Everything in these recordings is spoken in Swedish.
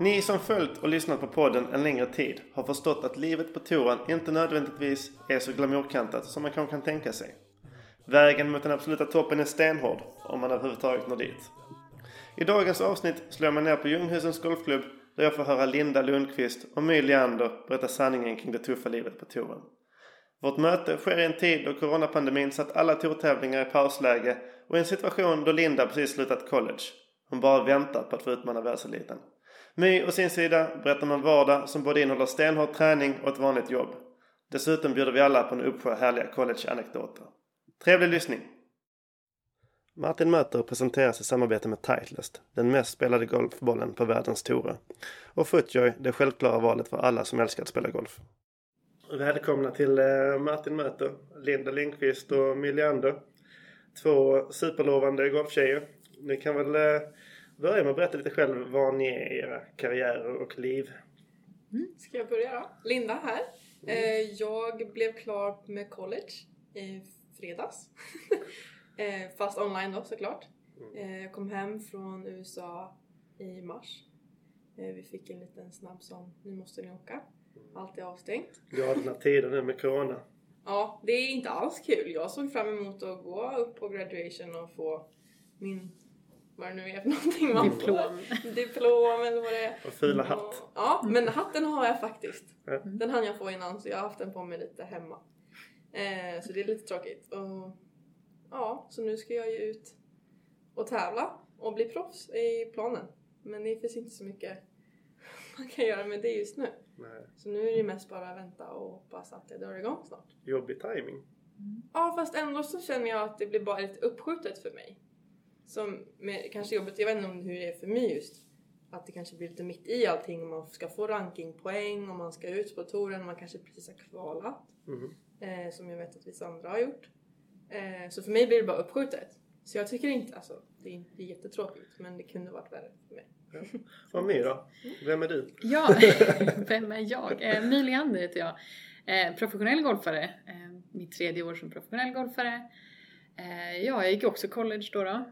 Ni som följt och lyssnat på podden en längre tid har förstått att livet på touren inte nödvändigtvis är så glamourkantat som man kanske kan tänka sig. Vägen mot den absoluta toppen är stenhård om man överhuvudtaget når dit. I dagens avsnitt slår jag mig ner på Ljunghusens golfklubb där jag får höra Linda Lundqvist och My Leander berätta sanningen kring det tuffa livet på touren. Vårt möte sker i en tid då coronapandemin satt alla tourtävlingar i pausläge och i en situation då Linda precis slutat college. Hon bara väntat på att få utmana världseliten. My å sin sida berättar om en vardag som både innehåller stenhård träning och ett vanligt jobb. Dessutom bjuder vi alla på en uppsjö härliga college-anekdoter. Trevlig lyssning! Martin Möter presenteras i samarbete med Titleist, den mest spelade golfbollen på världens tourer. Och Footjoy, det självklara valet för alla som älskar att spela golf. Välkomna till eh, Martin Möter, Linda Lindqvist och Miliander. Två superlovande golftjejer. Ni kan väl eh, börja med att berätta lite själv vad ni är i era karriärer och liv. Mm. Ska jag börja då? Linda här. Eh, jag blev klar med college i fredags. Eh, fast online då såklart. Eh, jag kom hem från USA i mars. Vi fick en liten snabb sån, nu måste ni åka. Allt är avstängt. Galna tider nu med Corona. Ja, det är inte alls kul. Jag såg fram emot att gå upp på graduation och få min vad det nu är för någonting man Diplom. får. Diplom eller vad det är. Och fula hatt. Ja, men hatten har jag faktiskt. Mm. Den hann jag få innan så jag har haft den på mig lite hemma. Eh, så det är lite tråkigt. Och, ja, så nu ska jag ju ut och tävla och bli proffs i planen. Men det finns inte så mycket man kan göra med det just nu. Nej. Så nu är det mest bara att vänta och hoppas att det drar igång snart. Jobbig timing. Mm. Ja, fast ändå så känner jag att det blir bara lite uppskjutet för mig som med, kanske jobbet, jag vet inte om hur det är för mig just. Att det kanske blir lite mitt i allting och man ska få rankingpoäng och man ska ut på touren och man kanske precis har kvalat. Mm. Eh, som jag vet att vissa andra har gjort. Eh, så för mig blir det bara uppskjutet. Så jag tycker inte, alltså det är, det är jättetråkigt men det kunde varit värre för mig. Ja. Och My då? Vem är du? Ja, vem är jag? Eh, My Leander heter jag. Eh, professionell golfare. Eh, mitt tredje år som professionell golfare. Eh, ja, jag gick också college då. då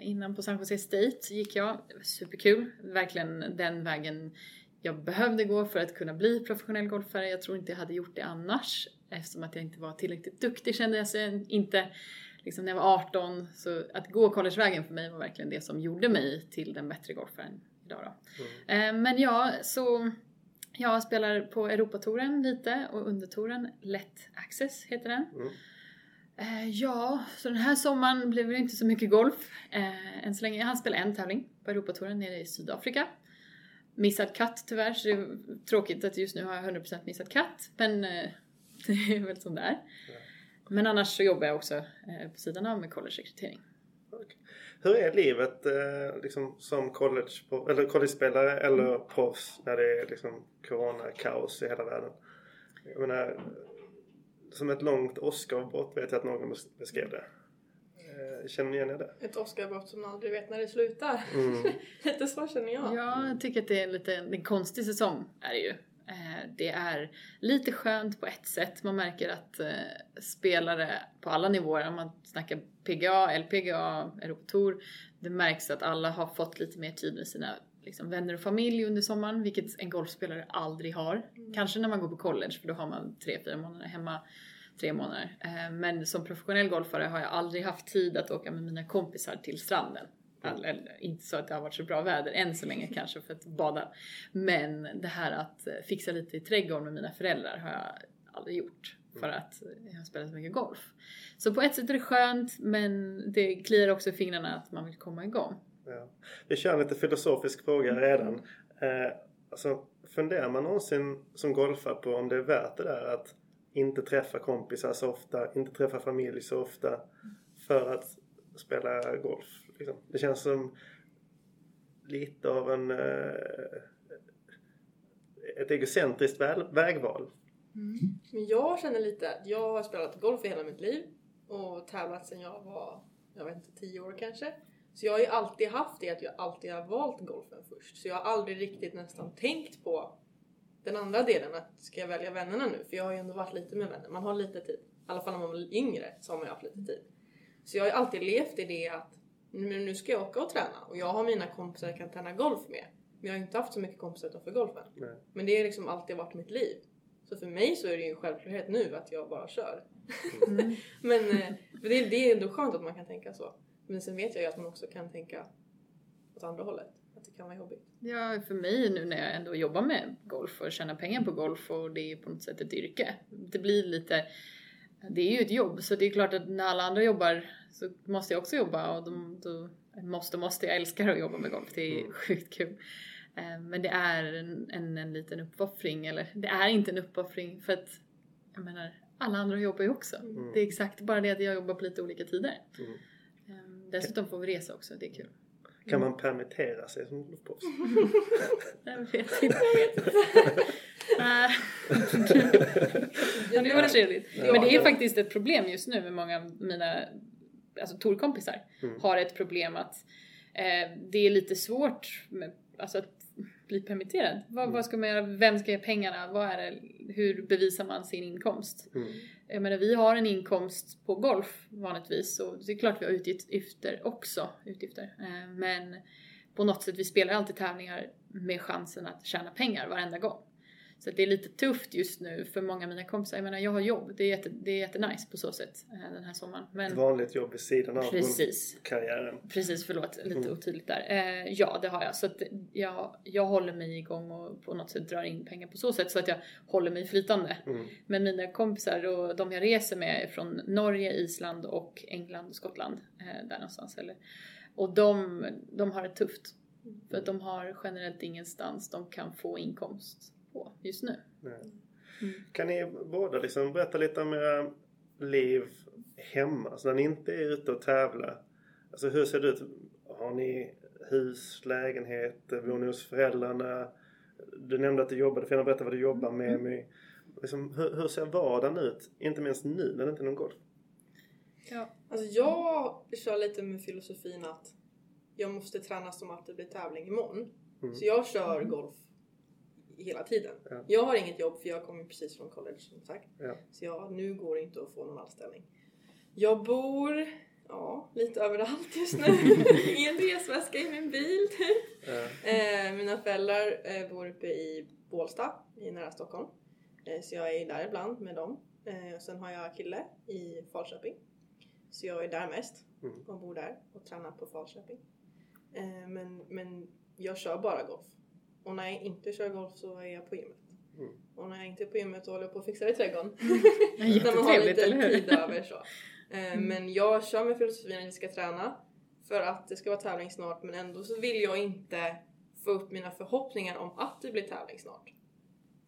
innan på San Jose State gick jag. Superkul. Verkligen den vägen jag behövde gå för att kunna bli professionell golfare. Jag tror inte jag hade gjort det annars eftersom att jag inte var tillräckligt duktig kände jag sig inte. Liksom när jag var 18 så att gå collegevägen för mig var verkligen det som gjorde mig till den bättre golfaren idag då. Mm. Eh, men ja, så jag spelar på Europatouren lite och undertouren, Let Access heter den. Mm. Eh, ja, så den här sommaren blev det inte så mycket golf. Eh, än så länge. Jag hann spela en tävling på Europatouren nere i Sydafrika. Missad katt tyvärr, så det är tråkigt att just nu har jag 100% missad katt. Men eh, det är väl som det är. Men annars så jobbar jag också eh, på sidan av med collegerekrytering. Hur är livet eh, liksom, som college, eller college-spelare eller mm. proffs när det är liksom corona-kaos i hela världen? Jag menar, som ett långt Oscarbrott vet jag att någon beskrev det. Eh, känner ni igen det? Ett Oscarbrott som man aldrig vet när det slutar. Mm. lite så känner jag. Ja, jag tycker att det är lite en konstig säsong är det ju. Eh, det är lite skönt på ett sätt. Man märker att eh, spelare på alla nivåer, om man snackar PGA, LPGA, Europatour, det märks att alla har fått lite mer tid med sina liksom, vänner och familj under sommaren, vilket en golfspelare aldrig har. Mm. Kanske när man går på college, för då har man tre, fyra månader hemma, tre månader. Eh, men som professionell golfare har jag aldrig haft tid att åka med mina kompisar till stranden. Eller, inte så att det har varit så bra väder än så länge kanske för att bada. Men det här att eh, fixa lite i trädgården med mina föräldrar har jag aldrig gjort. För att jag har spelat så mycket golf. Så på ett sätt är det skönt men det kliar också i fingrarna att man vill komma igång. Ja. Vi kör en lite filosofisk fråga mm. redan. Eh, alltså, funderar man någonsin som golfare på om det är värt det där att inte träffa kompisar så ofta, inte träffa familj så ofta för att spela golf? Liksom. Det känns som lite av en eh, ett egocentriskt vägval. Mm. Men jag känner lite att jag har spelat golf i hela mitt liv och tävlat sedan jag var, jag vet inte, tio år kanske. Så jag har ju alltid haft det att jag alltid har valt golfen först. Så jag har aldrig riktigt nästan tänkt på den andra delen, att ska jag välja vännerna nu? För jag har ju ändå varit lite med vänner, man har lite tid. I alla fall när man var yngre så har man ju haft lite tid. Så jag har ju alltid levt i det att nu ska jag åka och träna och jag har mina kompisar jag kan träna golf med. Men jag har inte haft så mycket kompisar utanför golfen. Nej. Men det har liksom alltid varit mitt liv. Så för mig så är det ju en självklarhet nu att jag bara kör. Mm. Men eh, för det, det är ändå skönt att man kan tänka så. Men sen vet jag ju att man också kan tänka åt andra hållet. Att det kan vara jobbigt. Ja, för mig nu när jag ändå jobbar med golf och tjänar pengar på golf och det är på något sätt ett yrke. Det blir lite, det är ju ett jobb så det är klart att när alla andra jobbar så måste jag också jobba och då, då måste, måste jag älskar att jobba med golf. Det är Mm. sjukt kul. Eh, Men det är en, en, en liten uppoffring, eller det är inte en uppoffring för att jag menar alla andra jobbar ju också. Mm. Det är exakt bara det att jag jobbar på lite olika tider. Mm. Eh, Dessutom får vi resa också, det är kul. Kan man permittera sig som golfproffs? Jag vet inte. Nej. Ja, det var trevligt. Ja. Men det är faktiskt ett problem just nu med många av mina alltså, tourkompisar. Mm. Har ett problem att eh, det är lite svårt med, alltså, att bli permitterad. Vad, Mm. vad ska man göra? Vem ska ge pengarna? Vad är det? Hur bevisar man sin inkomst? Mm. Jag menar, vi har en inkomst på golf vanligtvis och det är klart vi har utgifter också. Utgifter. Eh, men på något sätt, vi spelar alltid tävlingar med chansen att tjäna pengar varenda gång. Så det är lite tufft just nu för många av mina kompisar. Jag menar, jag har jobb. Det är, jätte, det är jättenice på så sätt eh, den här sommaren. Ett Men vanligt jobb vid sidan av precis. karriären. Precis, förlåt. Lite Mm. otydligt där. Eh, ja, det har jag. Så att jag, jag håller mig igång och på något sätt drar in pengar på så sätt så att jag håller mig flytande. Mm. Men mina kompisar och de jag reser med är från Norge, Island och England och Skottland. Eh, där någonstans. Eller. Och de, de har det tufft. För att de har generellt ingenstans de kan få inkomst på just nu. Mm. Kan ni båda liksom berätta lite om era liv hemma? Så när ni inte är ute och tävlar. Alltså hur ser det ut? Har ni hus, lägenhet, bor ni hos föräldrarna? Du nämnde att du jobbade, får gärna berätta vad du jobbar med. med liksom, hur, hur ser vardagen ut? Inte minst nu när det inte är någon golf. Ja. Alltså jag kör lite med filosofin att jag måste träna som att det blir tävling imorgon. Mm. Så jag kör golf hela tiden. Ja. Jag har inget jobb för jag kommer precis från college som sagt. Ja. Så jag, nu går det inte att få någon anställning. Jag bor ja, lite överallt just nu. I en resväska i min bil typ. Ja. Eh, mina föräldrar eh, bor uppe i Bålsta i nära Stockholm. Eh, så jag är där ibland med dem. Eh, och sen har jag kille i Falköping. Så jag är där mest Mm. och bor där och tränar på Falköping. Eh, men, men jag kör bara golf. Och när jag inte kör golf så är jag på gymmet. Mm. Och när jag inte är på gymmet så håller jag på och fixar i trädgården. När man har lite tid över så. Eh, Mm. Men jag kör med filosofin att jag ska träna för att det ska vara tävling snart men ändå så vill jag inte få upp mina förhoppningar om att det blir tävling snart.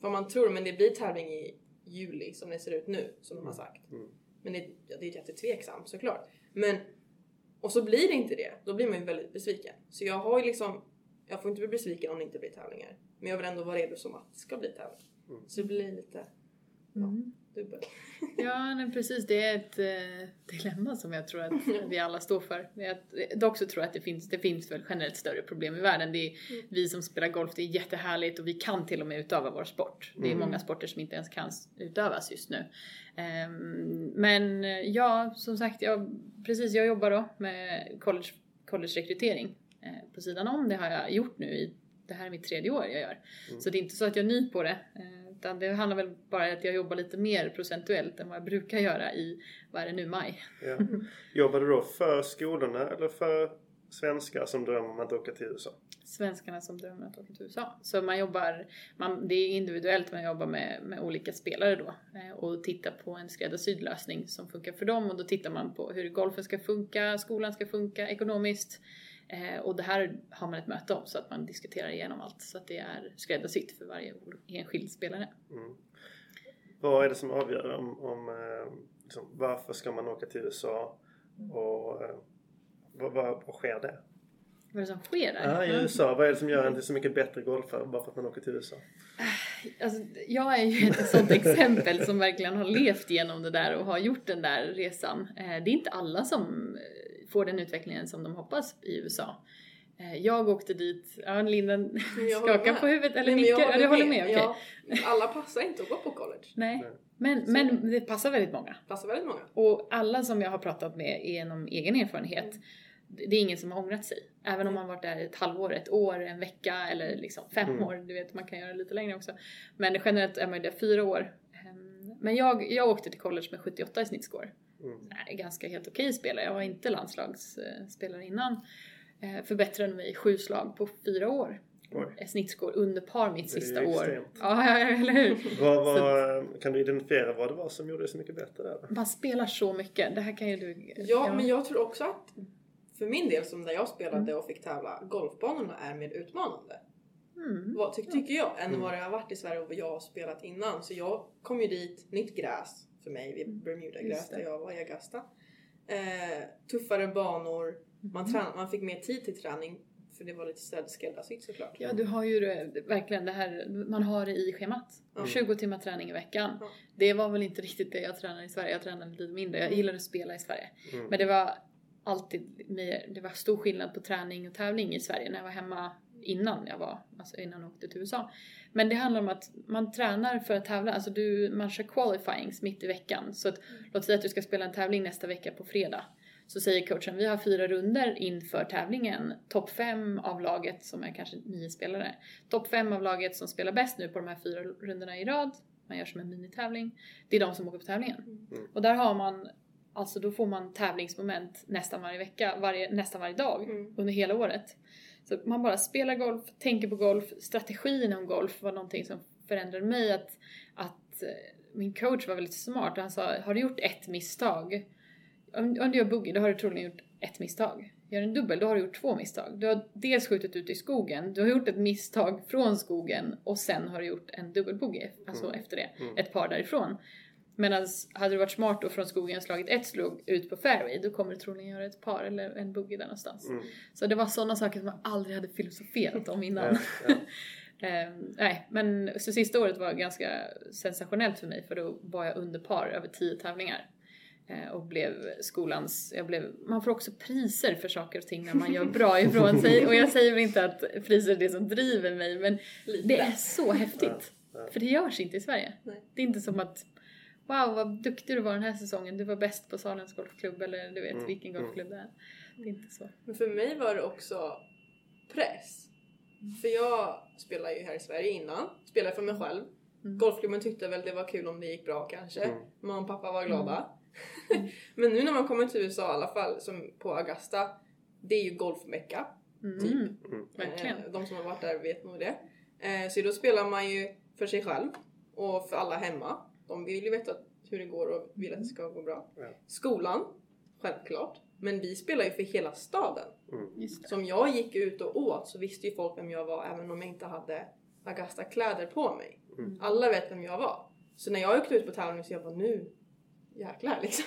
För man tror men det blir tävling i juli som det ser ut nu som de har sagt. Mm. Men det, ja, det är jättetveksamt såklart. Men och så blir det inte det. Då blir man ju väldigt besviken. Så jag har ju liksom jag får inte bli besviken om det inte blir tävlingar. Men jag vill ändå vara redo som att det ska bli tävling. Mm. Så det blir lite Mm. dubbelt. Ja, nej, precis. Det är ett eh, dilemma som jag tror att vi alla står för. Jag, dock så tror jag att det finns, det finns väl generellt större problem i världen. Det är, Mm. Vi som spelar golf, det är jättehärligt och vi kan till och med utöva vår sport. Det är Mm. många sporter som inte ens kan utövas just nu. Ehm, men eh, ja, som sagt, jag, precis, jag jobbar då med college, college-rekrytering eh, på sidan om. Det har jag gjort nu i, det här är mitt tredje år jag gör. Mm. Så det är inte så att jag är ny på det. eh, Utan det handlar väl bara om att jag jobbar lite mer procentuellt än vad jag brukar göra i, vad är det nu, maj. Ja. Jobbar du då för skolorna eller för svenskar som drömmer om att åka till USA? Svenskarna som drömmer att åka till USA. Så man jobbar, man, det är individuellt, man jobbar med, med olika spelare då. eh, Och tittar på en skräddarsydd lösning som funkar för dem. Och då tittar man på hur golfen ska funka, skolan ska funka ekonomiskt. Eh, Och det här har man ett möte om så att man diskuterar igenom allt. Så att det är skräddarsytt för varje enskild spelare. Mm. Vad är det som avgör om, om eh, liksom, varför ska man åka till USA och eh, vad, vad, vad sker där? Vad är det som sker där? Ja, i Mm. USA. Vad är det som gör en till så mycket bättre golfare bara för att man åker till USA? Alltså, jag är ju ett sånt exempel som verkligen har levt igenom det där och har gjort den där resan. Det är inte alla som får den utvecklingen som de hoppas i USA. Eh, Jag åkte dit, ja jag håller skakar på huvudet eller nickar. Ja, du håller med? Okej. Ja, alla passar inte att gå på college. Nej. Men, Så- men det passar väldigt många. Passar väldigt många. Och alla som jag har pratat med genom egen erfarenhet, det det är ingen som har ångrat sig. Även om man varit där ett halvår, ett år, en vecka eller liksom fem Mm. år. Du vet, man kan göra lite längre också. Men generellt är man ju där fyra år. Ehm, Men jag, jag åkte till college med 78 i snittscore. Mm. Nej, ganska helt okej spelare. Jag var inte landslagsspelare innan. Eh, Förbättrade mig sju slag på fyra år. Oj. Ett snittscore under par mitt sista år. Ja, ja, ja, eller hur? Vad, vad, kan du identifiera vad det var som gjorde det så mycket bättre där? Man spelar så mycket. Det här kan ju du... Ja, men jag tror också att för min del som där jag spelade Mm. och fick tävla, golfbanorna är mer utmanande. Mm. Vad, ty, tycker jag, än Mm. vad det har varit i Sverige och vad jag har spelat innan. Så jag kom ju dit, nytt gräs för mig vid Bermuda Mm. Det. där jag var i Augusta. Eh, tuffare banor, man, Mm. trän- man fick mer tid till träning för det var lite skräddarsytt såklart. Ja, du har ju verkligen det här, man har det i schemat. Ja. 20 timmar träning i veckan. Ja. Det var väl inte riktigt det jag tränade i Sverige, jag tränade lite mindre. Jag gillade att spela i Sverige. Mm. Men det var alltid mer, det var stor skillnad på träning och tävling i Sverige när jag var hemma innan jag var, alltså innan jag åkte till USA. Men det handlar om att man tränar för att tävla, alltså du, man kör qualifyings mitt i veckan. Så att, låt säga att du ska spela en tävling nästa vecka på fredag. Så säger coachen, vi har fyra runder inför tävlingen. Topp fem av laget, som är kanske nio spelare. Topp fem av laget som spelar bäst nu på de här fyra rundorna i rad. Man gör som en minitävling. Det är de som åker på tävlingen. Mm. Och där har man, alltså då får man tävlingsmoment nästan varje vecka, varje, nästan varje dag Mm. under hela året. Så man bara spelar golf, tänker på golf. Strategin om golf var någonting som förändrade mig. Att, att eh, min coach var väldigt smart. Han sa, har du gjort ett misstag? Om, om du gör boogie, då har du troligen gjort ett misstag. Gör en dubbel, då har du gjort två misstag. Du har dels skjutit ut i skogen, du har gjort ett misstag från skogen och sen har du gjort en dubbelboogie, alltså Mm. efter det, Mm. ett par därifrån. Medan hade du varit smart och från skogen slagit ett slag ut på fairway, då kommer du troligen göra ett par eller en boogie där någonstans. Mm. Så det var sådana saker som jag aldrig hade filosoferat om innan. Ja, ja. Ehm, nej, men så sista året var ganska sensationellt för mig för då var jag under par över tio tävlingar. Eh, och blev skolans, jag blev, man får också priser för saker och ting när man gör bra ifrån sig. Och jag säger väl inte att priser är det som driver mig men Lite. det är så häftigt. Ja, ja. För det görs inte i Sverige. Nej. Det är inte som att Wow vad duktig du var den här säsongen, du var bäst på Salens golfklubb eller du vet Mm, vilken mm. golfklubb det är. Det är inte så. Men för mig var det också press. För jag spelade ju här i Sverige innan, spelade för mig själv. Mm. Golfklubben tyckte väl det var kul om det gick bra kanske. Mm. Mamma och pappa var glada. Mm. Men nu när man kommer till USA i alla fall, som på Augusta, det är ju golfmecka. Mm. Typ. Mm. Verkligen. Eh, De som har varit där vet nog det. Eh, Så då spelar man ju för sig själv och för alla hemma. De vill ju veta hur det går och vill att det ska gå bra. Ja. Skolan, självklart. Men vi spelar ju för hela staden. Just det. Så om jag gick ut och åt så visste ju folk vem jag var även om jag inte hade Augusta-kläder på mig. Mm. Alla vet vem jag var. Så när jag åkte ut på tävling så jag var nu jäklar liksom.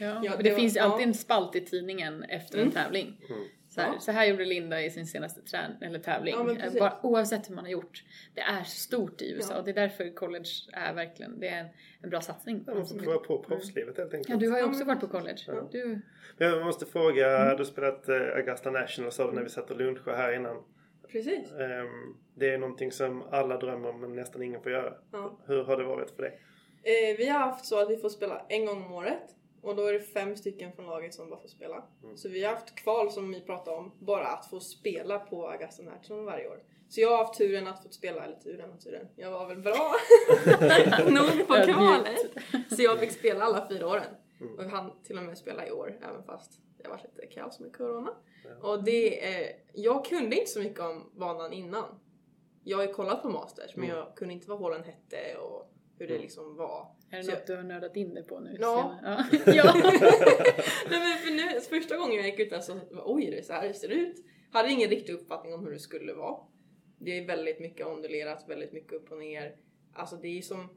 Ja, Ja, det det, var- finns ju ja. alltid en spalt i tidningen efter en Mm. tävling. Mm. Så här, Ja. så här gjorde Linda i sin senaste trän eller tävling. Ja. Bara, oavsett hur man har gjort. Det är så stort i USA Ja. och det är därför college är verkligen det är en, en bra satsning. Ja, Man får prova på proffslivet helt enkelt. Ja, du har ju också varit på college. Ja. Du, Men jag måste fråga, du har spelat eh, Augusta National sa du när vi satt och lunchade här innan. Precis. Ehm, det är någonting som alla drömmer om men nästan ingen får göra. Ja. Hur har det varit för dig? Eh, vi har haft så att vi får spela en gång om året. Och då är det fem stycken från laget som bara får spela. Mm. Så vi har haft kval som vi pratade om, bara att få spela på Augusta National varje år. Så jag har haft turen att få spela, eller turen och turen, jag var väl bra nog på kvalet. Så jag fick spela alla fyra åren. Mm. Och han till och med spela i år, även fast det har varit lite kaos med corona. Ja. Och det är, jag kunde inte så mycket om banan innan. Jag har ju kollat på Masters men Mm. jag kunde inte vad hålen hette och hur det Mm. liksom var. är det Så- något du har nördat in dig på nu? Ja. Ja. ja. Nej men för nu, första gången jag gick ut där så oj det är så här det ser ut. Hade ingen riktig uppfattning om hur det skulle vara. Det är väldigt mycket ondulerat, väldigt mycket upp och ner. Alltså det är som...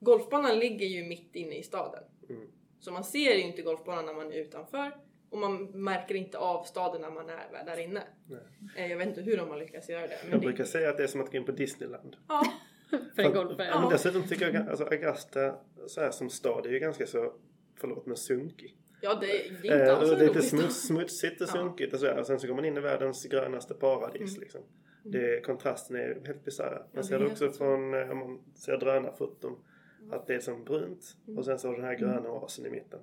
Golfbanan ligger ju mitt inne i staden. Mm. Så man ser ju inte golfbanan när man är utanför. Och man märker inte av staden när man är där inne. Nej. Eh, Jag vet inte hur de har lyckats göra det. Men Jag det, brukar säga att det är som att gå in på Disneyland. Ja, För en golfare. Ja, men dessutom tycker jag alltså Augusta så här som stad är ju ganska så, förlåt men sunkig. Ja, det, det är inte Eh, alls och lite roligt. smuts, smutsigt och Ja. sunkigt och sådär. Och sen så går man in i världens grönaste paradis Mm. liksom. Det, kontrasten är helt bisarr. det Man ser är det också från, eh, om man ser drönarfoton, att det är som brunt Mm. och sen så har den här gröna oasen i mitten.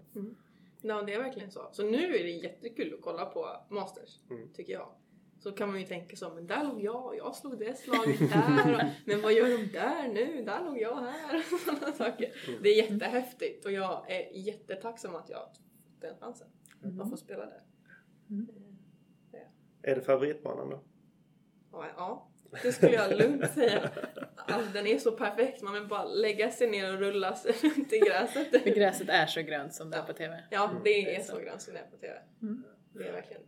Ja, det är verkligen så. Så nu är det jättekul att kolla på Masters, Mm. tycker jag. Så kan man ju tänka så, men där låg jag, jag slog det slaget där. Och, men vad gör de där nu? Där låg jag här. Sådana saker. Mm. Det är jättehäftigt och jag är jättetacksam att jag har fått den chansen. Att få spela där. Mm. Är det favoritbanan då? Ja, ja, det skulle jag lugnt säga. Alltså, den är så perfekt, man vill bara lägga sig ner och rulla sig runt i gräset. För gräset är så grönt som det är på TV. Ja, det är så grönt som det är på TV. Mm.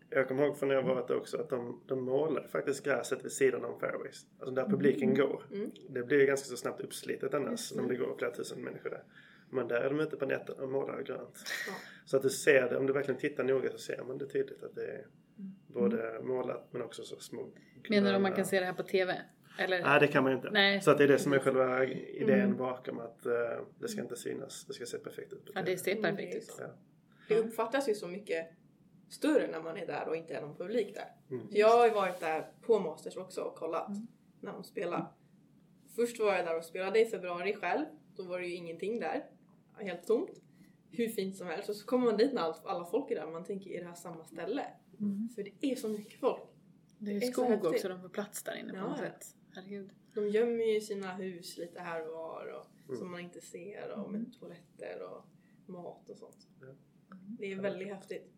Jag kommer ihåg från när jag varit där också att de, de målade faktiskt gräset vid sidan om fairways. Alltså där publiken går. Mm. Det blir ju ganska så snabbt uppslitet annars om det går flera tusen människor där. Men där är de ute på nätten och målar grönt. Ja. Så att du ser det, om du verkligen tittar noga så ser man det tydligt att det är både målat men också så små Menar du om man gröna- kan se det här på TV? Eller? Nej det kan man ju inte. Nej. Så att det är det som är själva idén Mm. bakom att eh, det ska inte synas. Det ska se perfekt ut på Ja, det ser Mm, perfekt det är ut. Ja. Det uppfattas ju så mycket större när man är där och inte är någon publik där. Mm. Jag har ju varit där på Masters också och kollat Mm. när de spelar. Först var jag där och spelade i februari själv. Då var det ju ingenting där. Helt tomt. Hur fint som helst. Och så kommer man dit när all, alla folk är där man tänker, är det här samma ställe? Mm. För det är så mycket folk. Det är ju Det är så skog också, de får plats där inne på Ja, något sätt. Herregud. De gömmer ju sina hus lite här och var och, Mm. som man inte ser och med toaletter och mat och sånt. Ja. Det är väldigt häftigt.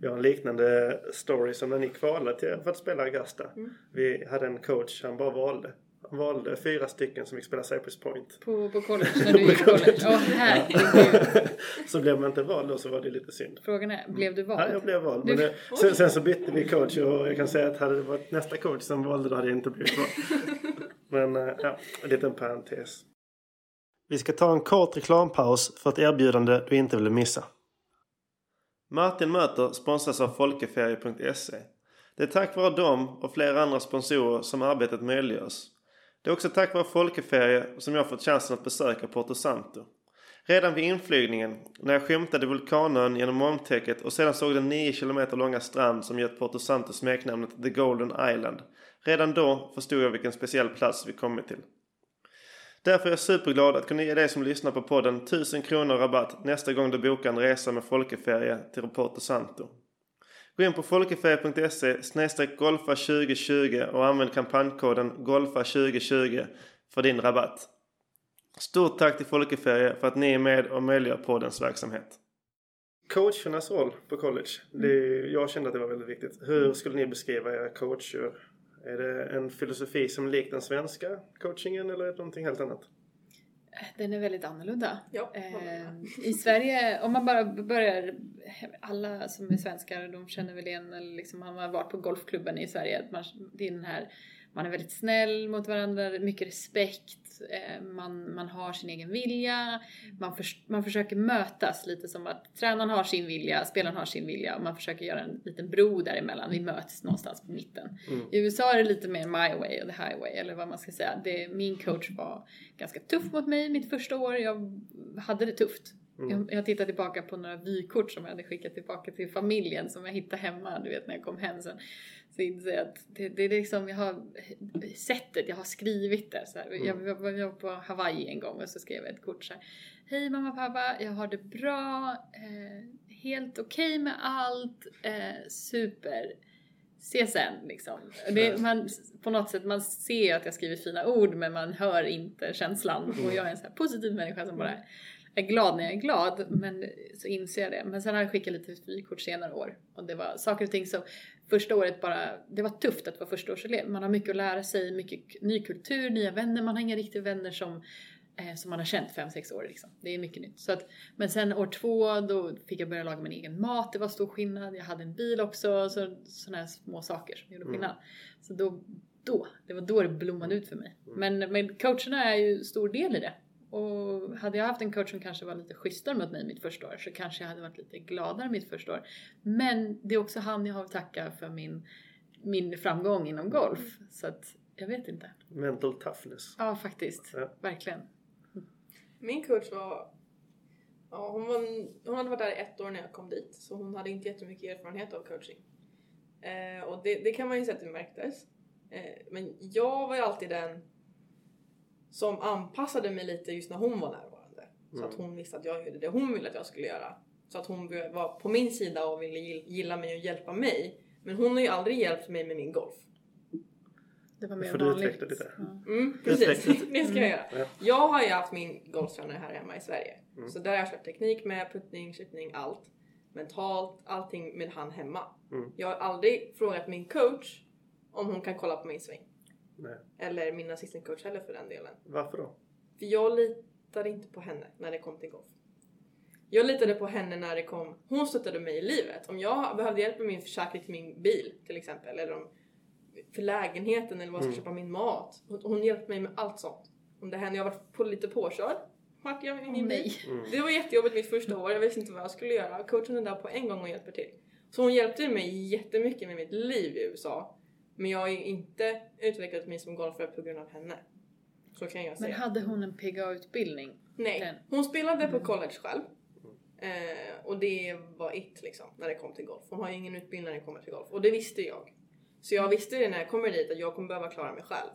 Jag har en liknande story som när ni kvalade till för att spela Augusta. Mm. Vi hade en coach, han bara valde. Han valde fyra stycken som fick spela Cypress Point. På, på college, när du gick college. Åh herregud. så blev man inte vald då så var det lite synd. Frågan är, blev du Ja, jag vald? blev vald. Du- Men det, sen, sen så bytte vi coach och jag kan säga att hade det varit nästa coach som valde då hade jag inte blivit vald. Men eh, ja, en liten parentes. Vi ska ta en kort reklampaus för ett erbjudande du inte vill missa. Martin Möter sponsras av Folkeferie.se. Det är tack vare dem och flera andra sponsorer som arbetet möjliggörs. Det är också tack vare Folkeferie som jag fått chansen att besöka Porto Santo. Redan vid inflygningen, när jag skymtade vulkanön genom molntäcket och sedan såg den 9 km långa strand som gett Porto Santo smeknamnet The Golden Island. Redan då förstod jag vilken speciell plats vi kommit till. Därför är jag superglad att kunna ge dig som lyssnar på podden 1000 kronor rabatt nästa gång du bokar en resa med Folkeferie till Porto Santo. Gå in på folkeferie.se golfa 2020 och använd kampanjkoden golfa2020 för din rabatt. Stort tack till Folkeferie för att ni är med och möjliggör poddens verksamhet. Coachernas roll på college. Det, jag kände att det var väldigt viktigt. Hur skulle ni beskriva era coacher? Är det en filosofi som lik den svenska coachingen eller är det någonting helt annat? Den är väldigt annorlunda. Ja, Eh, I Sverige, om man bara börjar, alla som är svenskar de känner väl igen, eller liksom man har varit på golfklubben i Sverige, att man, det är den här, man är väldigt snäll mot varandra, mycket respekt, eh, man, man har sin egen vilja, man, förs- man försöker mötas lite som att tränaren har sin vilja, spelaren har sin vilja och man försöker göra en liten bro däremellan, vi möts någonstans på mitten. Mm. I USA är det lite mer my way och the highway eller vad man ska säga. Det, min coach var ganska tuff mot mig mitt första år. Jag hade det tufft. Mm. Jag, jag tittar tillbaka på några vykort som jag hade skickat tillbaka till familjen som jag hittade hemma, du vet när jag kom hem sen. Så inser jag att det, det är liksom, jag har sättet, jag har skrivit det. Så. Mm. Jag, jag, var- jag var på Hawaii en gång och så skrev jag ett kort så här. Hej mamma och pappa, jag har det bra, eh, helt okej med allt, eh, super. Se sen liksom. Det, man, på något sätt, man ser att jag skriver fina ord men man hör inte känslan. Och jag är en så positiv människa som bara är glad när jag är glad. Men så inser jag det. Men sen har jag skickat lite vykort senare år. Och det var saker och ting som första året bara, det var tufft att vara förstaårselev. Man har mycket att lära sig, mycket ny kultur, nya vänner. Man har inga riktiga vänner som eh, som man har känt 5-6 år liksom. Det är mycket nytt. Så att, men sen år två då fick jag börja laga min egen mat, det var stor skillnad. Jag hade en bil också, så, sådana här små saker som gjorde Mm. skillnad. Så då, då, det var då det blommade ut för mig. Mm. Men, men coacherna är ju stor del i det. Och hade jag haft en coach som kanske var lite schysstare mot mig mitt första år så kanske jag hade varit lite gladare mitt första år. Men det är också han jag har att tacka för min, min framgång inom golf. Så att jag vet inte. Mental toughness. Ja, faktiskt. Ja. Verkligen. Min coach var Ja, hon, var, hon hade varit där i ett år när jag kom dit så hon hade inte jättemycket erfarenhet av coaching. Eh, och det, det kan man ju säga att det märktes. Eh, men jag var ju alltid den som anpassade mig lite just när hon var närvarande. Så att hon visste att jag gjorde det hon ville att jag skulle göra. Så att hon var på min sida och ville gill- gilla mig och hjälpa mig. Men hon har ju aldrig hjälpt mig med min golf. Det var mer du vanligt. utveckla lite? Ja. Mm, precis, Utveckla. det ska jag göra. Ja. Jag har ju haft min golftränare här hemma i Sverige. Mm. Så där har jag kört teknik med, puttning, chippning, allt. Mentalt, allting med han hemma. Mm. Jag har aldrig frågat min coach om hon kan kolla på min sväng. Nej. Eller min assistant coach heller för den delen. Varför då? För jag litade inte på henne när det kom till golf. Jag litade på henne när det kom, hon stöttade mig i livet. Om jag behövde hjälp med min försäkring till min bil till exempel. Eller om, för lägenheten eller vad jag ska Mm. köpa min mat. Hon, hon hjälpte mig med allt sånt. Om det hände, jag var på, lite påkörd. Vart jag i min bil. nej. Mm. Det var jättejobbigt mitt första år, jag visste inte vad jag skulle göra. Coachen är där på en gång och hjälper till. Så hon hjälpte mig jättemycket med mitt liv i USA. Men jag har ju inte utvecklat mig som golfare på grund av henne. Så kan jag Men säga. hade hon en PGA-utbildning? Nej, den? hon spelade på Mm. college själv. Eh, och det var it liksom, när det kom till golf. Hon har ju ingen utbildning när det kommer till golf. Och det visste jag. Så jag visste det när jag kommer dit att jag kommer behöva klara mig själv.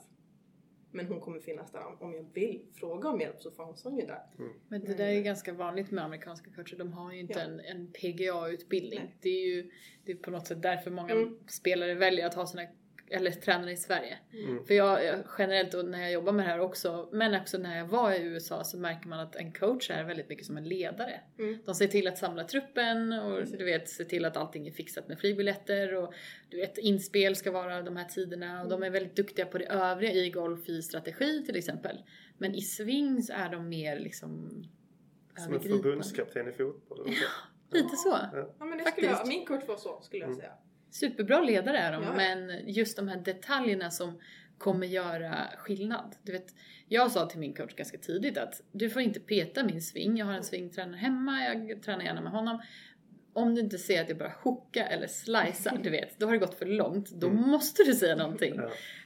Men hon kommer finnas där om- jag vill fråga om hjälp så fanns hon ju där. Men det där är ju ganska vanligt med amerikanska coacher. De har ju inte Ja. en, en PGA-utbildning. Det är ju det är på något sätt därför många Mm. spelare väljer att ha sina eller tränare i Sverige. Mm. För jag, generellt och när jag jobbar med det här också, men också när jag var i USA så märker man att en coach är väldigt mycket som en ledare. Mm. De ser till att samla truppen och Precis. du vet, ser till att allting är fixat med flygbiljetter och du vet, inspel ska vara de här tiderna och de är väldigt duktiga på det övriga i golf i strategi till exempel. Men i swing så är de mer liksom Som en förbundskapten i fotboll. så. Lite så. Ja men det Faktiskt. skulle jag, min coach var så skulle jag Mm. säga. Superbra ledare är de, Ja. men just de här detaljerna som kommer göra skillnad. Du vet, jag sa till min coach ganska tidigt att du får inte peta min sving. Jag har en svingtränare hemma, jag tränar gärna med honom. Om du inte ser att jag börjar hooka eller slicea, du vet, då har det gått för långt. Då Mm. måste du säga någonting.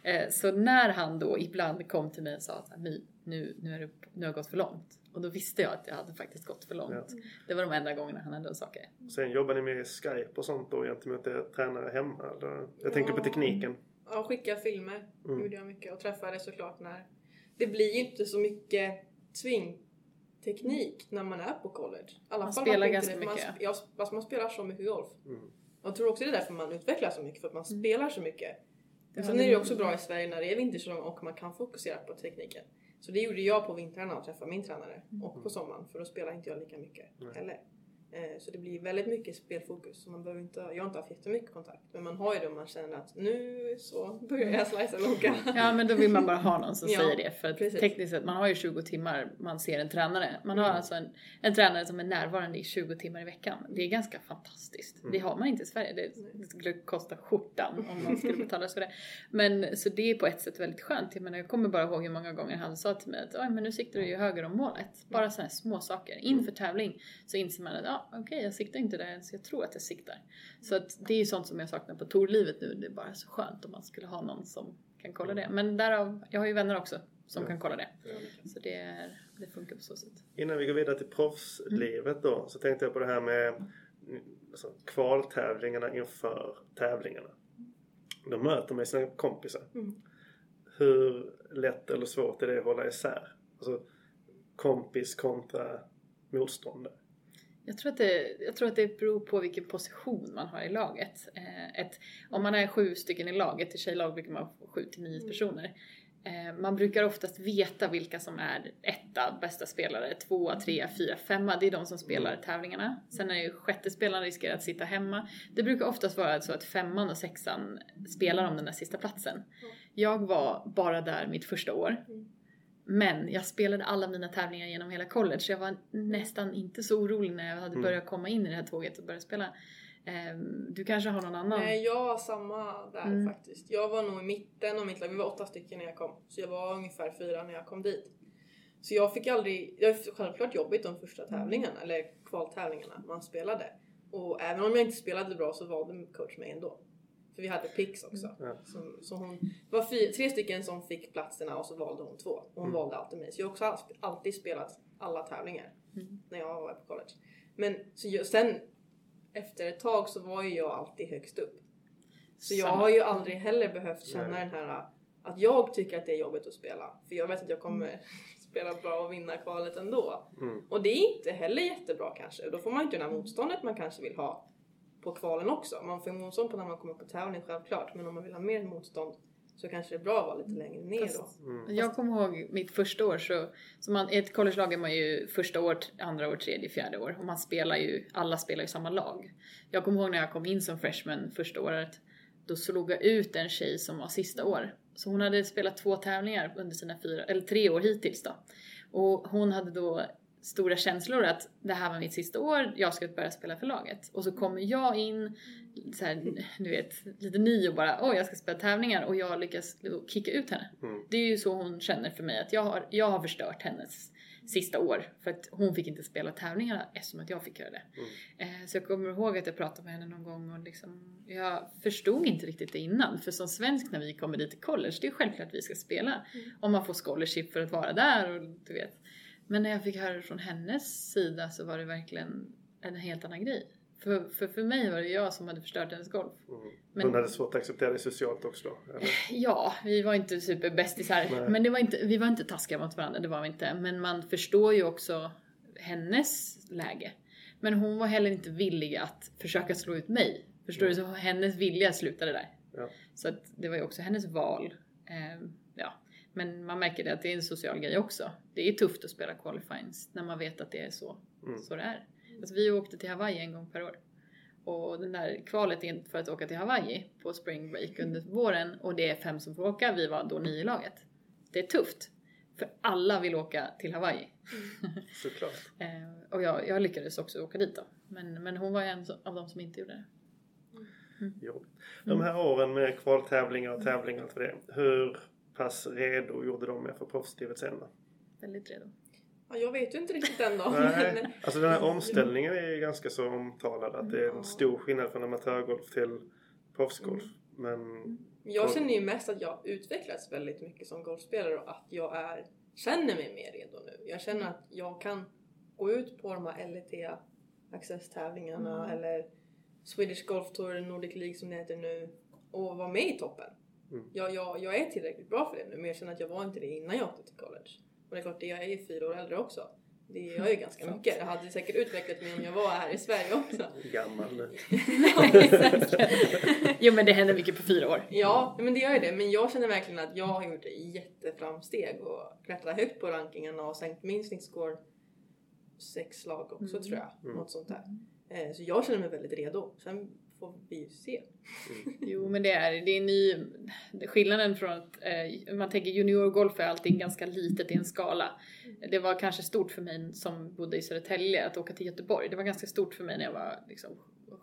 Ja. Eh, Så när han då ibland kom till mig och sa att My, nu, nu, är det, nu har det gått för långt. Och då visste jag att jag hade faktiskt gått för långt. Ja. Det var de enda gångerna han hände saker. Sen jobbar ni med Skype och sånt då gentemot er tränare hemma? Eller? Jag tänker på Ja. tekniken. Ja, skicka filmer Mm. gjorde jag mycket och träffade såklart när... Det blir ju inte så mycket swingteknik när man är på college. Alla Man fall spelar på ganska mycket. Man, ja, fast man spelar så mycket golf. Mm. Jag tror också det är därför man utvecklas så mycket, för att man Mm. spelar så mycket. Det Sen är det också bra i Sverige när det är vintersäsong och man kan fokusera på tekniken. Så det gjorde jag på vintrarna och träffa min tränare och på sommaren för då spelar inte jag lika mycket heller. Eh, Så det blir väldigt mycket spelfokus. Så man behöver inte, jag har inte haft jättemycket kontakt men man har ju det om man känner att nu så börjar jag slicea logga. Ja men då vill man bara ha någon som Ja, säger det. För att precis. tekniskt sett, man har ju 20 timmar man ser en tränare. Man har Mm. alltså en, en tränare som är närvarande i 20 timmar i veckan. Det är ganska fantastiskt. Mm. Det har man inte i Sverige. Det, det skulle kosta skjortan om man skulle betala för det. Men så det är på ett sätt väldigt skönt. Jag menar jag kommer bara ihåg hur många gånger han sa till mig att men nu siktar du ju höger om målet. Bara sådana här små saker. Inför tävling så inser man att ja, okej jag siktar inte där ens jag tror att jag siktar. Så att det är ju sånt som jag saknar på tourlivet nu. Det är bara så skönt om man skulle ha någon som kan kolla det. Men därav, jag har ju vänner också som Ja. kan kolla det. Så det, är, det funkar på så sätt. Innan vi går vidare till proffslivet då så tänkte jag på det här med mm, alltså, kvaltävlingarna inför tävlingarna. De möter med sina kompisar. Mm. Hur lätt eller svårt är det att hålla isär? Alltså kompis kontra motståndare. Jag tror, att det, jag tror att det beror på vilken position man har i laget. Eh, ett, om man är sju stycken i laget, i tjejlag brukar man få sju till nio personer. Eh, man brukar oftast veta vilka som är etta, bästa spelare, tvåa, trea, fyra, femma. Det är de som spelar tävlingarna. Sen är ju sjätte spelaren riskerar att sitta hemma. Det brukar oftast vara så att femman och sexan spelar om den där sista platsen. Jag var bara där mitt första år. Mm. Men jag spelade alla mina tävlingar genom hela college. så Jag var nästan inte så orolig när jag hade Mm. börjat komma in i det här tåget och börjat spela. Ehm, Du kanske har någon annan? Nej, jag var samma där Mm. faktiskt. Jag var nog i mitten av mitt lag. Vi var åtta stycken när jag kom. Så jag var ungefär fyra när jag kom dit. Så jag fick aldrig... Det var självklart jobbigt de första tävlingarna, eller kvaltävlingarna man spelade. Och även om jag inte spelade bra så valde coach mig ändå. För vi hade picks också. Ja. Så, så hon, det var fy, tre stycken som fick platserna och så valde hon två. Och hon Mm. valde alltid mig. Så jag har också alltid spelat alla tävlingar. Mm. när jag var på college. Men så jag, sen efter ett tag så var ju jag alltid högst upp. Så jag har ju aldrig heller behövt känna Nej. den här att jag tycker att det är jobbigt att spela. För jag vet att jag kommer spela bra och vinna kvalet ändå. Mm. Och det är inte heller jättebra kanske. Då får man inte det här motståndet man kanske vill ha på kvalen också. Man får motstånd på när man kommer på tävling självklart. Men om man vill ha mer motstånd så kanske det är bra att vara lite längre ner då. Mm. Jag kommer ihåg mitt första år så, så man, i ett collegelag är man ju första år, andra år, tredje, fjärde år och man spelar ju, alla spelar ju samma lag. Jag kommer ihåg när jag kom in som freshman första året, då slog jag ut en tjej som var sista år. Så hon hade spelat två tävlingar under sina fyra, eller tre år hittills då. Och hon hade då stora känslor att det här var mitt sista år, jag ska börja spela för laget. Och så kommer jag in, så här, du vet, lite ny och bara oj jag ska spela tävlingar och jag lyckas kicka ut henne. Mm. Det är ju så hon känner för mig, att jag har, jag har förstört hennes sista år. För att hon fick inte spela tävlingarna eftersom att jag fick göra det. Eh, så jag kommer ihåg att jag pratade med henne någon gång och liksom, jag förstod inte riktigt det innan. För som svensk när vi kommer dit till college, det är självklart att vi ska spela. Om man får scholarship för att vara där och du vet. Men när jag fick höra det från hennes sida så var det verkligen en helt annan grej. För, för, för mig var det jag som hade förstört hennes golf. Mm. Men- Hon hade svårt att acceptera det socialt också? Eller? Ja, vi var inte superbästisar. Nej. Men det var inte, vi var inte taskiga mot varandra, det var vi inte. Men man förstår ju också hennes läge. Men hon var heller inte villig att försöka slå ut mig. Förstår du? Så hennes vilja slutade där. Ja. Så att det var ju också hennes val. Ja. Men man märker det att det är en social grej också. Det är tufft att spela qualifyings när man vet att det är så, Mm. så det är. Alltså vi åkte till Hawaii en gång per år. Och den där kvalet in för att åka till Hawaii på spring break under våren och det är fem som får åka, vi var då nio i laget. Det är tufft. För alla vill åka till Hawaii. Såklart. Eh, och jag, jag lyckades också åka dit då. Men, men hon var en av de som inte gjorde det. Jo. De här åren med kvaltävlingar och tävlingar och allt vad det. Hur pass redo gjorde de er för proffslivet sen då? Väldigt redo. Ja, jag vet ju inte riktigt än då. Nej, alltså den här omställningen är ju ganska så omtalad att det är en stor skillnad från amatörgolf till proffsgolf. Men Jag känner ju mest att jag har utvecklats väldigt mycket som golfspelare och att jag är, känner mig mer redo nu. Jag känner att jag kan gå ut på de här LET Access tävlingarna Mm. eller Swedish Golf Tour, Nordic League som det heter nu och vara med i toppen. Mm. Jag, jag, jag är tillräckligt bra för det nu men jag känner att jag var inte det innan jag åkte till college. Och det är klart, jag är ju fyra år äldre också. Det gör ju ganska mycket. Jag hade säkert utvecklat mig om jag var här i Sverige också. gammal nu. jo men det händer mycket på fyra år. Ja, men det gör ju det. Men jag känner verkligen att jag har gjort jätteframsteg och klättrat högt på rankingarna och sänkt min snittscore sex slag också Mm. tror jag. Mm. Något sånt där. Eh, Så jag känner mig väldigt redo. Sen får vi ju se. Jo men det är, det är en ny, skillnaden från att eh, man tänker juniorgolf är alltid ganska litet i en skala. Det var kanske stort för mig som bodde i Södertälje att åka till Göteborg. Det var ganska stort för mig när jag var liksom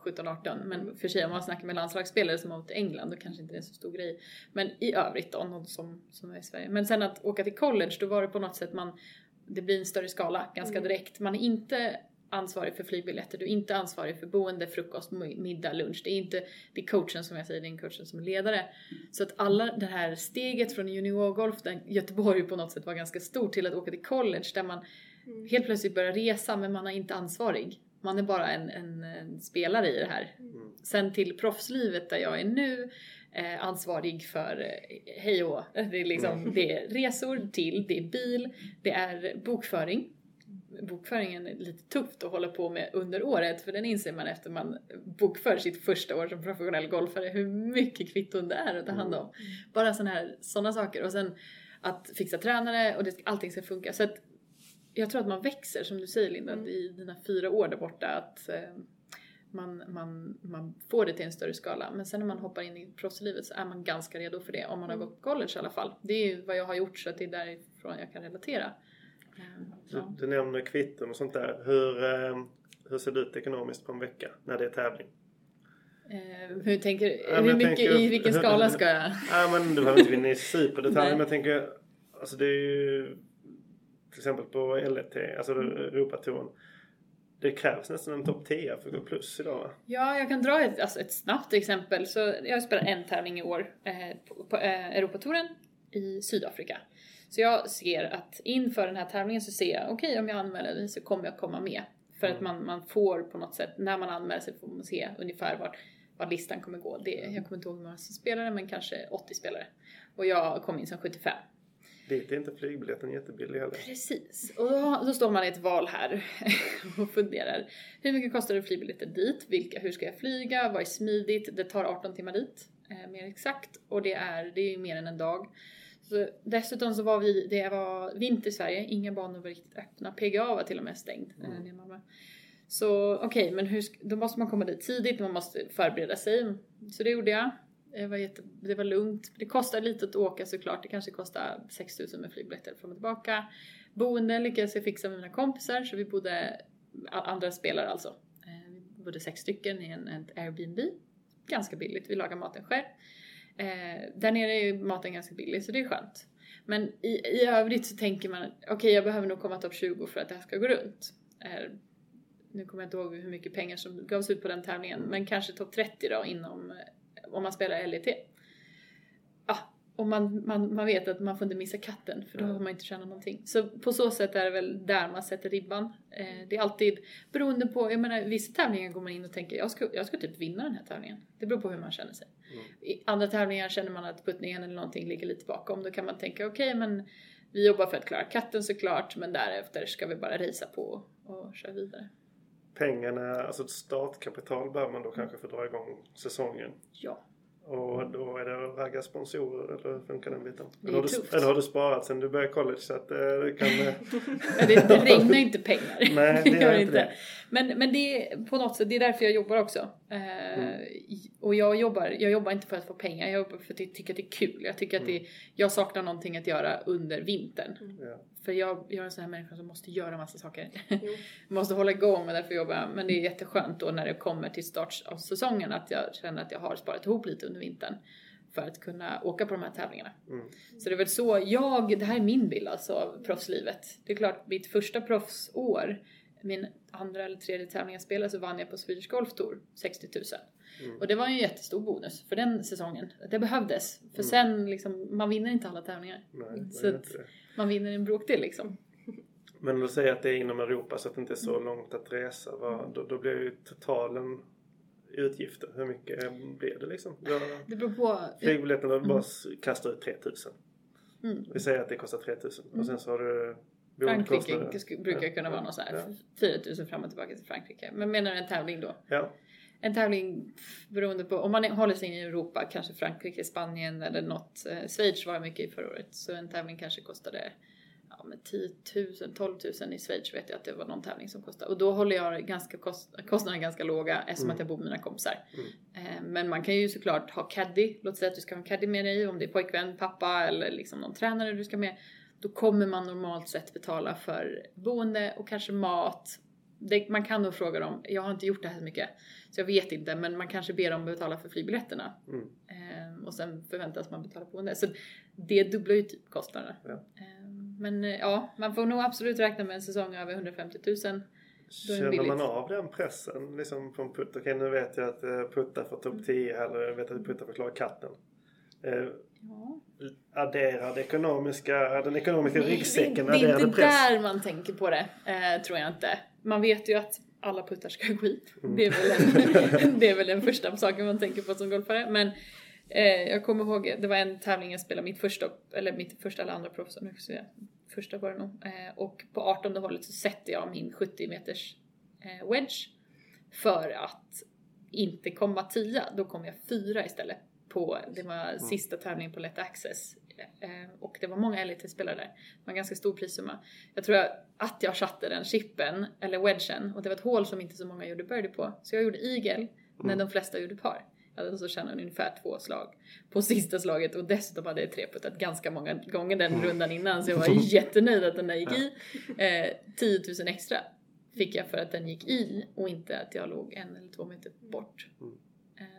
17-18. Men för sig om man snackar med landslagsspelare som har åkt till England då kanske inte det är så stor grej. Men i övrigt då, något som, som är i Sverige. Men sen att åka till college, då var det på något sätt man, det blir en större skala ganska Mm. direkt. Man är inte ansvarig för flygbiljetter, du är inte ansvarig för boende, frukost, mi- middag, lunch. Det är inte, det är coachen som jag säger, det är en coachen som är ledare. Så att alla det här steget från juniorgolf, där Göteborg på något sätt var ganska stort, till att åka till college där man Mm. helt plötsligt börjar resa men man är inte ansvarig. Man är bara en, en, en spelare i det här. Mm. Sen till proffslivet där jag är nu, eh, ansvarig för eh, hej och det är liksom, Mm. det är resor till, det är bil, det är bokföring. Bokföringen är lite tufft att hålla på med under året för den inser man efter man bokför sitt första år som professionell golfare hur mycket kvitton det är att ta hand om. Bara sådana här såna saker och sen att fixa tränare och det, allting ska funka. Så att jag tror att man växer som du säger Linda Mm. i dina fyra år där borta att eh, man, man, man får det till en större skala. Men sen när man hoppar in i proffslivet så är man ganska redo för det om man har Mm. gått college i alla fall. Det är ju vad jag har gjort så att det är därifrån jag kan relatera. Du, du nämner kvitton och sånt där. Hur, eh, hur ser det ut ekonomiskt på en vecka när det är tävling? Eh, hur tänker Ja, men hur jag mycket, tänker- i vilken skala ska jag? Ja men du behöver inte vinna i superdetalj men jag tänker Alltså det är ju Till exempel på LET, alltså Mm. Europatouren Det krävs nästan en topp 10 för att gå plus idag va? Ja, jag kan dra ett, alltså ett snabbt exempel. Så jag spelar en tävling i år eh, på, på eh, Europatouren. i Sydafrika. Så jag ser att inför den här tävlingen så ser jag, okej om jag anmäler mig så kommer jag komma med. För att man, man får på något sätt, när man anmäler sig får man se ungefär vart, vart listan kommer gå. Det, jag kommer inte ihåg hur många spelare men kanske 80 spelare. Och jag kom in som 75. Dit är inte flygbiljetten jättebillig heller. Precis, och då, då står man i ett val här och funderar. Hur mycket kostar det flygbiljetter dit? Vilka, hur ska jag flyga? Vad är smidigt? Det tar 18 timmar dit, eh, mer exakt. Och det är, det är ju mer än en dag. Dessutom så var vi, det var vinter i Sverige, inga banor var riktigt öppna. PGA var till och med stängd. eh, Mm. i Malmö. Så okej, men hur, då måste man komma dit tidigt, man måste förbereda sig. Så det gjorde jag. Det var, jätte, det var lugnt. Det kostar lite att åka såklart. Det kanske kostar 6000 med flygbiljetter fram och tillbaka. Boende lyckades jag fixa med mina kompisar så vi bodde, andra spelare alltså. Eh, Vi bodde sex stycken i en, ett Airbnb. Ganska billigt, vi lagar maten själv. Eh, där nere är ju maten ganska billig så det är skönt. Men i, i övrigt så tänker man, okej jag behöver nog komma topp 20 för att det här ska gå runt. Eh, nu kommer jag inte ihåg hur mycket pengar som gavs ut på den tävlingen, men kanske topp 30 då inom, om man spelar LET. Och man, man, man vet att man får inte missa katten för då har man inte tjänat någonting. Så på så sätt är det väl där man sätter ribban. Eh, det är alltid beroende på, jag menar vissa tävlingar går man in och tänker jag ska, jag ska typ vinna den här tävlingen. Det beror på hur man känner sig. Mm. I andra tävlingar känner man att puttningen eller någonting ligger lite bakom. Då kan man tänka okej men vi jobbar för att klara katten såklart men därefter ska vi bara racea på och köra vidare. Pengarna, alltså ett startkapital behöver man då kanske för att dra igång säsongen. Ja. Och då är det att ragga sponsorer eller hur funkar den biten? Det är eller, har du, eller har du sparat sen du började college så att eh, det kan... eh, Det, det regnar inte pengar. Nej, det gör inte det. Men, men det är på något sätt, det är därför jag jobbar också. Eh, Mm. Och jag jobbar, jag jobbar inte för att få pengar, jag jobbar för att jag tycker att det är kul. Jag tycker att Mm. det, jag saknar någonting att göra under vintern. Ja. För jag, jag är en sån här människa som måste göra massa saker. Måste hålla igång och därför jobbar jag. Men det är jätteskönt då när det kommer till start av säsongen att jag känner att jag har sparat ihop lite under vintern. För att kunna åka på de här tävlingarna. Mm. Så det är väl så jag, det här är min bild alltså av proffslivet. Det är klart, mitt första proffsår, min andra eller tredje tävling jag spelade så vann jag på Swedish Golf Tour 60 000. Mm. Och det var ju en jättestor bonus för den säsongen. Det behövdes. För Mm. sen liksom, man vinner inte alla tävlingar. Nej, Så att-. Man vinner en bråkdel liksom. Men du säger att det är inom Europa så att det inte är så Mm. långt att resa. Vad, då, då blir ju totalen utgifter. Hur mycket blir det liksom? Ja, Det beror på. flygbiljetten då bara kastar ut 3000. Mm. Vi säger att det kostar 3000 och Mm. sen så har du Frankrike brukar kunna vara någon sån här Ja. 4000 fram och tillbaka till Frankrike. Men menar du en tävling då? Ja. En tävling beroende på, om man håller sig i Europa, kanske Frankrike, Spanien eller något. Eh, Schweiz var mycket i förra året. Så en tävling kanske kostade ja, men 10 000, 12 000 i Schweiz vet jag att det var någon tävling som kostade. Och då håller jag ganska kost, kostnaderna ganska låga eftersom Mm. att jag bor med mina kompisar. Mm. Eh, men man kan ju såklart ha caddy. Låt säga att du ska ha en caddy med dig om det är pojkvän, pappa eller liksom någon tränare du ska med. Då kommer man normalt sett betala för boende och kanske mat. Det, man kan nog fråga dem, jag har inte gjort det här så mycket så jag vet inte men man kanske ber dem betala för flygbiljetterna. Mm. Eh, och sen förväntas man betala boende. Så det dubblar ju typ kostnaderna. Ja. Eh, men eh, ja, man får nog absolut räkna med en säsong över 150 000. Då är det Känner man av den pressen liksom på en putt? Okej nu vet jag att eh, putta för topp 10 eller jag vet att putta att klara katten. Eh, Ja. adderar det ekonomiska, den ekonomiska ryggsäcken, det, det är inte press? där man tänker på det, eh, tror jag inte. Man vet ju att alla puttar ska gå hit. Mm. Det, är väl en, det är väl den första saken man tänker på som golfare. Men eh, jag kommer ihåg, det var en tävling jag spelade mitt första, eller mitt första eller andra proffs, nu ska jag säga. första var det nog. Eh, och på 18 hålet så sätter jag min 70 meters eh, wedge. För att inte komma 10, då kom jag fyra istället. På, det var sista tävlingen på Let Access. Eh, och det var många LET-spelare där. Det var en ganska stor prissumma. Jag tror att jag chatte den chippen, eller wedgen, och det var ett hål som inte så många gjorde birdie på. Så jag gjorde eagle, när Mm. de flesta gjorde par. Jag hade så tjänade ungefär två slag på sista slaget och dessutom hade jag treputtat ganska många gånger den Mm. rundan innan så jag var jättenöjd att den där gick i. Eh, 10 000 extra fick jag för att den gick i och inte att jag låg en eller två meter bort.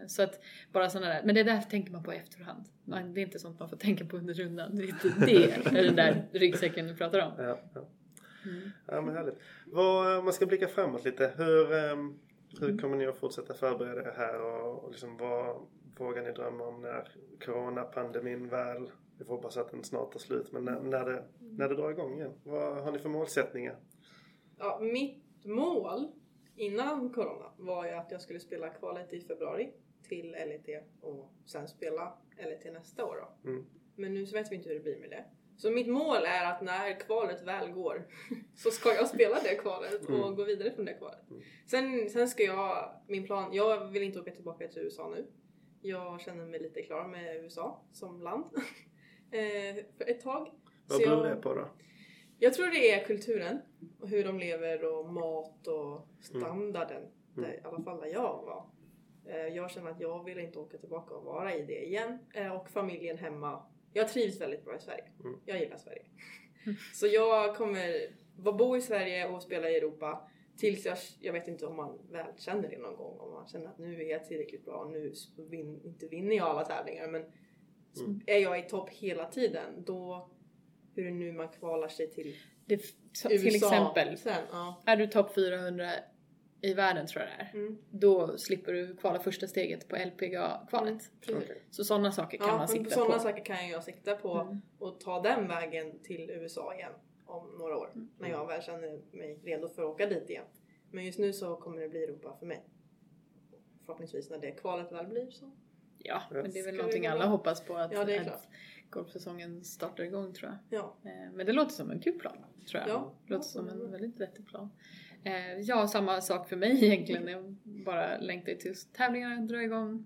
Eh, Så att bara sådana där, men det där tänker man på i efterhand. Man, det är inte sånt man får tänka på under rundan. Det är, inte, det är den där ryggsäcken du pratar om. Ja, ja. Mm. ja men härligt. Vad, om man ska blicka framåt lite. Hur, ehm, hur Mm. kommer ni att fortsätta förbereda er här och, och liksom vad vågar ni drömma om när coronapandemin väl vi får hoppas att den snart tar slut. Men när, när, det, när det drar igång igen, vad har ni för målsättningar? Ja, mitt mål innan corona var ju att jag skulle spela kvalet i februari till LET och sen spela LET nästa år då. Mm. Men nu så vet vi inte hur det blir med det. Så mitt mål är att när kvalet väl går så ska jag spela det kvalet och Mm. gå vidare från det kvalet. Mm. Sen, sen ska jag, min plan, jag vill inte åka tillbaka till USA nu. Jag känner mig lite klar med USA som land. eh, för ett tag. Vad beror det på då? Jag tror det är kulturen och hur de lever och mat och standarden. Mm. Där, I alla fall där jag var. Eh, Jag känner att jag vill inte åka tillbaka och vara i det igen. Eh, Och familjen hemma. Jag trivs väldigt bra i Sverige. Mm. Jag gillar Sverige. Så jag kommer bo i Sverige och spela i Europa tills jag, jag vet inte om man väl känner det någon gång. Om man känner att nu är jag tillräckligt bra, nu vin, inte vinner jag alla tävlingar men Mm. är jag i topp hela tiden då hur nu man kvalar sig till Det, så, USA till exempel, sen. Ja. är du topp 400 i världen tror jag det är. Mm, Då slipper du kvala första steget på LPGA-kvalet. Okej. Så sådana saker kan Ja, man sikta sådana på. saker kan jag sikta på Mm. och ta den vägen till USA igen om några år. Mm. När jag väl känner mig redo för att åka dit igen. Men just nu så kommer det bli Europa för mig. Förhoppningsvis när det kvalet väl blir så. Ja, men det är väl någonting alla hoppas på att, Ja, det är att klart. Golfsäsongen startar igång tror jag. Ja. Eh, Men det låter som en kul plan, tror jag. Ja. Det låter som en väldigt vettig plan. Eh, Ja, samma sak för mig egentligen. Jag bara längtar tills tävlingarna drar igång.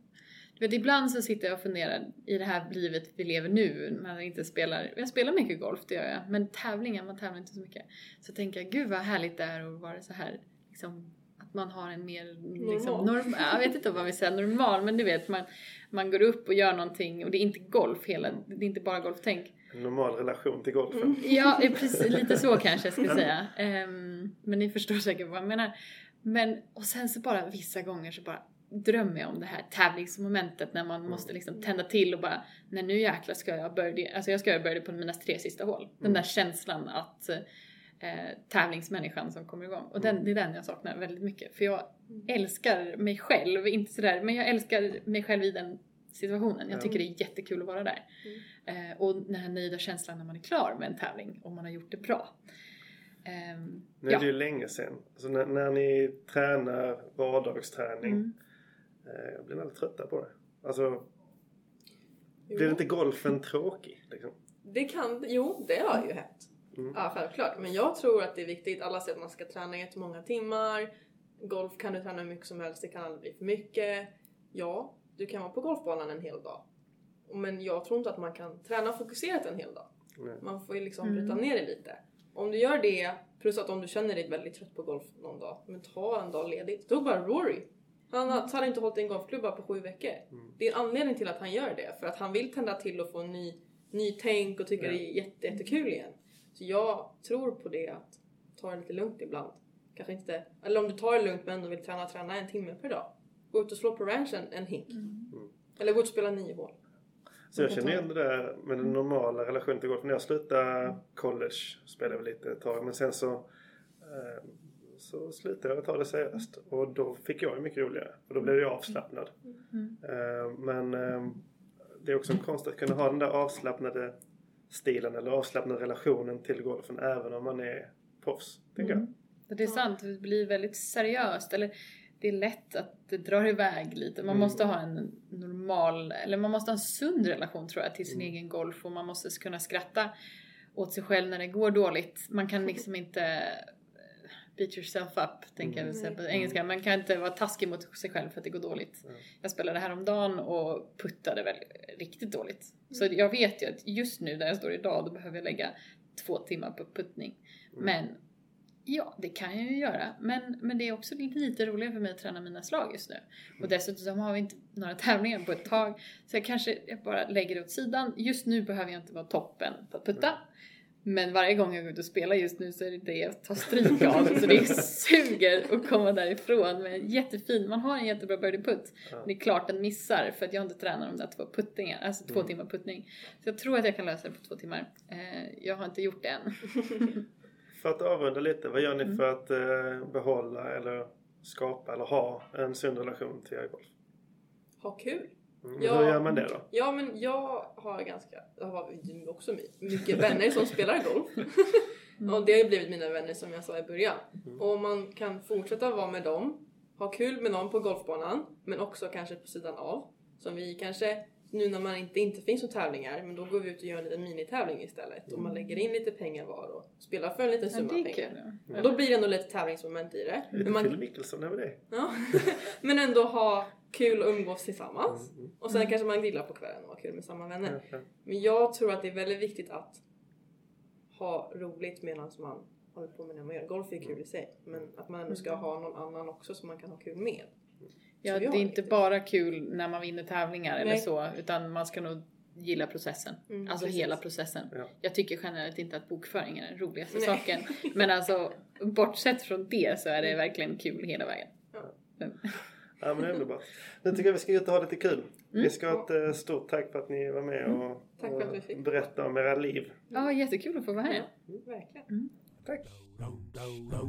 Du vet, ibland så sitter jag och funderar i det här livet vi lever nu, man inte spelar, jag spelar mycket golf, det gör jag, men tävlingar, man tävlar inte så mycket. Så tänker jag, gud vad härligt det är att vara så här, liksom, man har en mer, liksom, Normal. norm, jag vet inte vad vi säger, normal, men du vet, man, man går upp och gör någonting och det är inte golf hela, det är inte bara golftänk. En normal relation till golfen. Mm. Ja, precis, lite så kanske jag ska säga. Ehm, men ni förstår säkert vad jag menar. Men, och sen så bara vissa gånger så bara drömmer jag om det här tävlingsmomentet när man måste liksom tända till och bara Nej nu jäklar ska jag birdie, alltså jag ska birdie på mina tre sista hål. Den där känslan att eh, tävlingsmänniskan som kommer igång. Och den, det är den jag saknar väldigt mycket. För jag älskar mig själv, inte sådär, men jag älskar mig själv i den situationen. Jag Ja. tycker det är jättekul att vara där. Eh, och den här nöjda känslan när man är klar med en tävling och man har gjort det bra. Ehm, Nu är ja. det ju länge sedan. Alltså när, när ni tränar vardagsträning. Mm. Eh, jag blir väldigt trötta på det. Alltså, Jo. blir inte golfen tråkig? Liksom? Det kan, jo det har ju hänt. Mm. Ja självklart. Men jag tror att det är viktigt. Alla säger att man ska träna jättemånga timmar. Golf kan du träna hur mycket som helst. Det kan aldrig bli för mycket. Ja, du kan vara på golfbanan en hel dag. Men jag tror inte att man kan träna fokuserat en hel dag. Nej. Man får ju liksom Mm. bryta ner det lite. Om du gör det, plus att om du känner dig väldigt trött på golf någon dag, men ta en dag ledigt. Tog bara Rory. Han har- inte hållit en golfklubba på sju veckor. Mm. Det är en anledning till att han gör det. För att han vill tända till och få en ny, ny tänk och tycker Ja. det är jätte, jättekul igen. Så jag tror på det att ta det lite lugnt ibland. Kanske inte, eller om du tar det lugnt men ändå vill träna, träna en timme per dag. Gå ut och slå på ranchen en hink. Mm. Eller gå ut och spela nio hål. Så jag känner igen det där med den normala relationen till golf. När jag slutade college spelade jag lite ett tag. Men sen så, eh, så slutade jag ta det seriöst. Och då fick jag ju mycket roligare. Och då blev jag avslappnad. Mm. Eh, men eh, det är också en konst att kunna ha den där avslappnade stilen eller avslappnade relationen till golfen även om man är proffs. Tänker jag. Mm. Det är sant, det blir väldigt seriöst. Eller det är lätt att det drar iväg lite. Man Mm. måste ha en normal, eller man måste ha en sund relation tror jag till sin Mm. egen golf och man måste kunna skratta åt sig själv när det går dåligt. Man kan liksom inte beat yourself up, tänker jag Mm. säga på engelska. Man kan inte vara taskig mot sig själv för att det går dåligt. Mm. Jag spelade häromdagen och puttade väl riktigt dåligt. Så jag vet ju att just nu där jag står idag, då behöver jag lägga två timmar på puttning. Mm. Men ja, det kan jag ju göra. Men, men det är också lite roligare för mig att träna mina slag just nu. Och dessutom har vi inte några tävlingar på ett tag. Så jag kanske jag bara lägger det åt sidan. Just nu behöver jag inte vara toppen på att putta. Men varje gång jag går ut och spelar just nu så är det det jag tar stryk av. Så det suger att komma därifrån med en jättefin, man har en jättebra birdie putt. Ja. Det är klart den missar för att jag inte tränar de där två puttningar, alltså två Mm. timmar puttning. Så jag tror att jag kan lösa det på två timmar. Eh, jag har inte gjort det än. För att avrunda lite, vad gör ni Mm. för att eh, behålla eller skapa eller ha en sund relation till golf? Ha kul. Mm, Ja. Hur gör man det då? Ja men jag har ganska, jag har också my- mycket vänner som spelar golf. Och det har ju blivit mina vänner som jag sa i början. Och man kan fortsätta vara med dem, ha kul med dem på golfbanan men också kanske på sidan av. Som vi kanske, nu när man inte, inte finns några tävlingar, men då går vi ut och gör en liten minitävling istället. Och man lägger in lite pengar var och spelar för en liten Ja, summa är pengar. ja. Och då blir det ändå lite tävlingsmoment i det. Lite Men, man, Phil Mickelson över det. ja, men ändå ha kul och umgås tillsammans. Mm, Och sen kanske man grillar på kvällen och har kul med samma vänner. mm. Men jag tror att det är väldigt viktigt att ha roligt medan man håller på med det man gör. Golf är kul i sig, men att man ändå ska ha någon annan också som man kan ha kul med. Ja, det är inte riktigt. bara kul när man vinner tävlingar eller Nej. så, utan man ska nog gilla processen. Mm, alltså precis. hela processen. Ja. Jag tycker generellt inte att bokföring är den roligaste Nej. saken. Men alltså, bortsett från det så är det verkligen kul hela vägen. Ja. Ja men det är underbart. Nu tycker jag vi ska ut och ha lite kul. Mm. Vi ska ha ett eh, stort tack för att ni var med mm. och, och berättade om era liv. Ja, mm. ah, jättekul att få vara här. Mm. Verkligen. Mm. Tack. La, la, la.